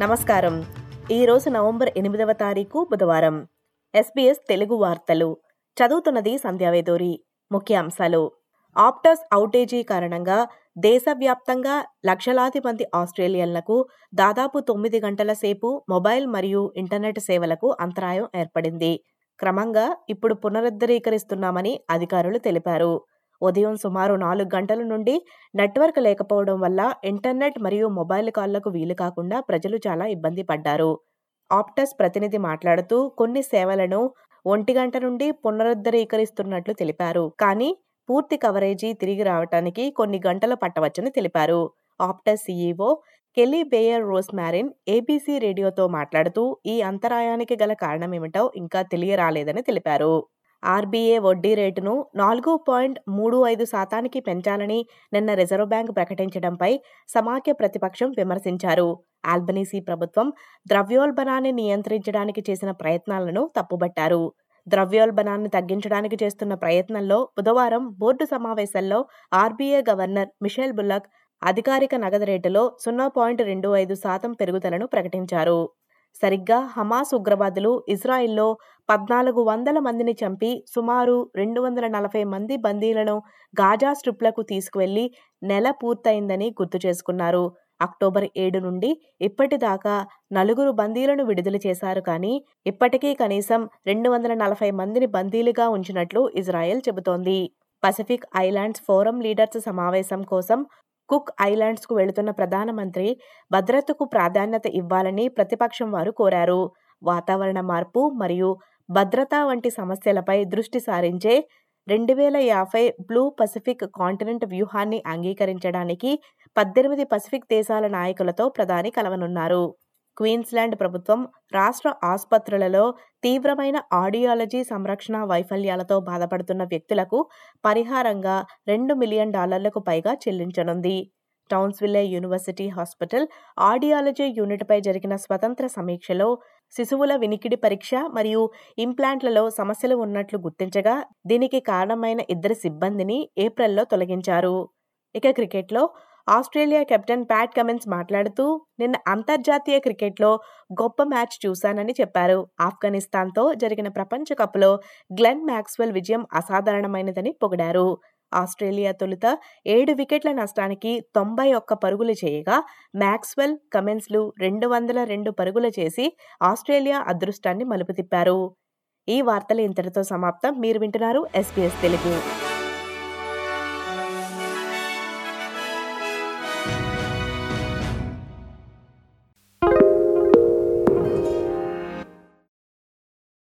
నమస్కారం. ఈరోజు నవంబర్ ఎనిమిదవ తారీఖు బుధవారం. ఎస్బీఎస్ తెలుగు వార్తలు. చదువుతున్నది సంధ్యావేదూరి ముఖ్యాంశాలు ఆప్టస్ ఔటేజీ కారణంగా దేశవ్యాప్తంగా లక్షలాది మంది ఆస్ట్రేలియన్లకు దాదాపు తొమ్మిది గంటల సేపు మొబైల్ మరియు ఇంటర్నెట్ సేవలకు అంతరాయం ఏర్పడింది. క్రమంగా ఇప్పుడు పునరుద్ధరీకరిస్తున్నామని అధికారులు తెలిపారు. ఉదయం సుమారు నాలుగు గంటల నుండి నెట్వర్క్ లేకపోవడం వల్ల ఇంటర్నెట్ మరియు మొబైల్ కాల్లకు వీలు కాకుండా ప్రజలు చాలా ఇబ్బంది పడ్డారు. ఆప్టస్ ప్రతినిధి మాట్లాడుతూ కొన్ని సేవలను ఒంటి గంట నుండి పునరుద్ధరీకరిస్తున్నట్లు తెలిపారు. కానీ పూర్తి కవరేజీ తిరిగి రావటానికి కొన్ని గంటలు పట్టవచ్చని తెలిపారు. Optus CEO Kelly Bayer Rosmarin ABC రేడియోతో మాట్లాడుతూ ఈ అంతరాయానికి గల కారణమేమిటో ఇంకా తెలియరాలేదని తెలిపారు. ఆర్బీఏ వడ్డీ రేటును నాలుగు పాయింట్ మూడు ఐదు శాతానికి పెంచాలని నిన్న రిజర్వ్ బ్యాంక్ ప్రకటించడంపై సమాఖ్య ప్రతిపక్షం విమర్శించారు. ఆల్బనీసీ ప్రభుత్వం ద్రవ్యోల్బణాన్ని నియంత్రించడానికి చేసిన ప్రయత్నాలను తప్పుబట్టారు. ద్రవ్యోల్బణాన్ని తగ్గించడానికి చేస్తున్న ప్రయత్నంలో బుధవారం బోర్డు సమావేశంలో ఆర్బీఐ గవర్నర్ మిషెల్ బుల్లక్ అధికారిక నగదు రేటులో సున్నా పాయింట్ రెండు ఐదు శాతం పెరుగుదలను ప్రకటించారు. సరిగ్గా హమాస్ ఉగ్రవాదులు ఇజ్రాయిల్లో పద్నాలుగు వందల మందిని చంపి సుమారు రెండు వందల నలభై మంది బందీలను గాజా స్ట్రిప్లకు తీసుకువెళ్ళి నెల పూర్తయిందని గుర్తు చేసుకున్నారు. అక్టోబర్ ఏడు నుండి ఇప్పటిదాకా నలుగురు బందీలను విడుదల చేశారు కానీ ఇప్పటికీ కనీసం రెండు వందల నలభై మందిని బందీలుగా ఉంచినట్లు ఇజ్రాయెల్ చెబుతోంది. పసిఫిక్ ఐలాండ్స్ ఫోరం లీడర్స్ సమావేశం కోసం కుక్ ఐలాండ్స్కు వెళుతున్న ప్రధానమంత్రి భద్రతకు ప్రాధాన్యత ఇవ్వాలని ప్రతిపక్షం వారు కోరారు. వాతావరణ మార్పు మరియు భద్రత వంటి సమస్యలపై దృష్టి సారించే రెండు వేల యాభై బ్లూ పసిఫిక్ కాంటినెంట్ వ్యూహాన్ని అంగీకరించడానికి పద్దెనిమిది పసిఫిక్ దేశాల నాయకులతో ప్రధాని కలవనున్నారు. క్వీన్స్లాండ్ ప్రభుత్వం రాష్ట్ర ఆసుపత్రులలో తీవ్రమైన ఆడియాలజీ సంరక్షణ వైఫల్యాలతో బాధపడుతున్న వ్యక్తులకు పరిహారంగా రెండు మిలియన్ డాలర్లకు పైగా చెల్లించనుంది. టౌన్స్విల్లే యూనివర్సిటీ హాస్పిటల్ ఆడియాలజీ యూనిట్పై జరిగిన స్వతంత్ర సమీక్షలో శిశువుల వినికిడి పరీక్ష మరియు ఇంప్లాంట్లలో సమస్యలు ఉన్నట్లు గుర్తించగా దీనికి కారణమైన ఇద్దరు సిబ్బందిని ఏప్రిల్లో తొలగించారు. ఇక క్రికెట్లో ఆస్ట్రేలియా కెప్టెన్ ప్యాట్ కమిన్స్ మాట్లాడుతూ నిన్న అంతర్జాతీయ క్రికెట్లో గొప్ప మ్యాచ్ చూశానని చెప్పారు. ఆఫ్ఘనిస్తాన్తో జరిగిన ప్రపంచ కప్లో గ్లెన్ మ్యాక్స్వెల్ విజయం అసాధారణమైనదని పొగిడారు. ఆస్ట్రేలియా తొలుత ఏడు వికెట్ల నష్టానికి తొంభై ఒక్క పరుగులు చేయగా మ్యాక్స్వెల్ కమెన్స్లు రెండు వందల రెండు పరుగులు చేసి ఆస్ట్రేలియా అదృష్టాన్ని మలుపు తిప్పారు ఈ వార్తలు ఇంతటితో సమాప్తం. మీరు వింటున్నారు ఎస్పీఎస్ తెలుగు.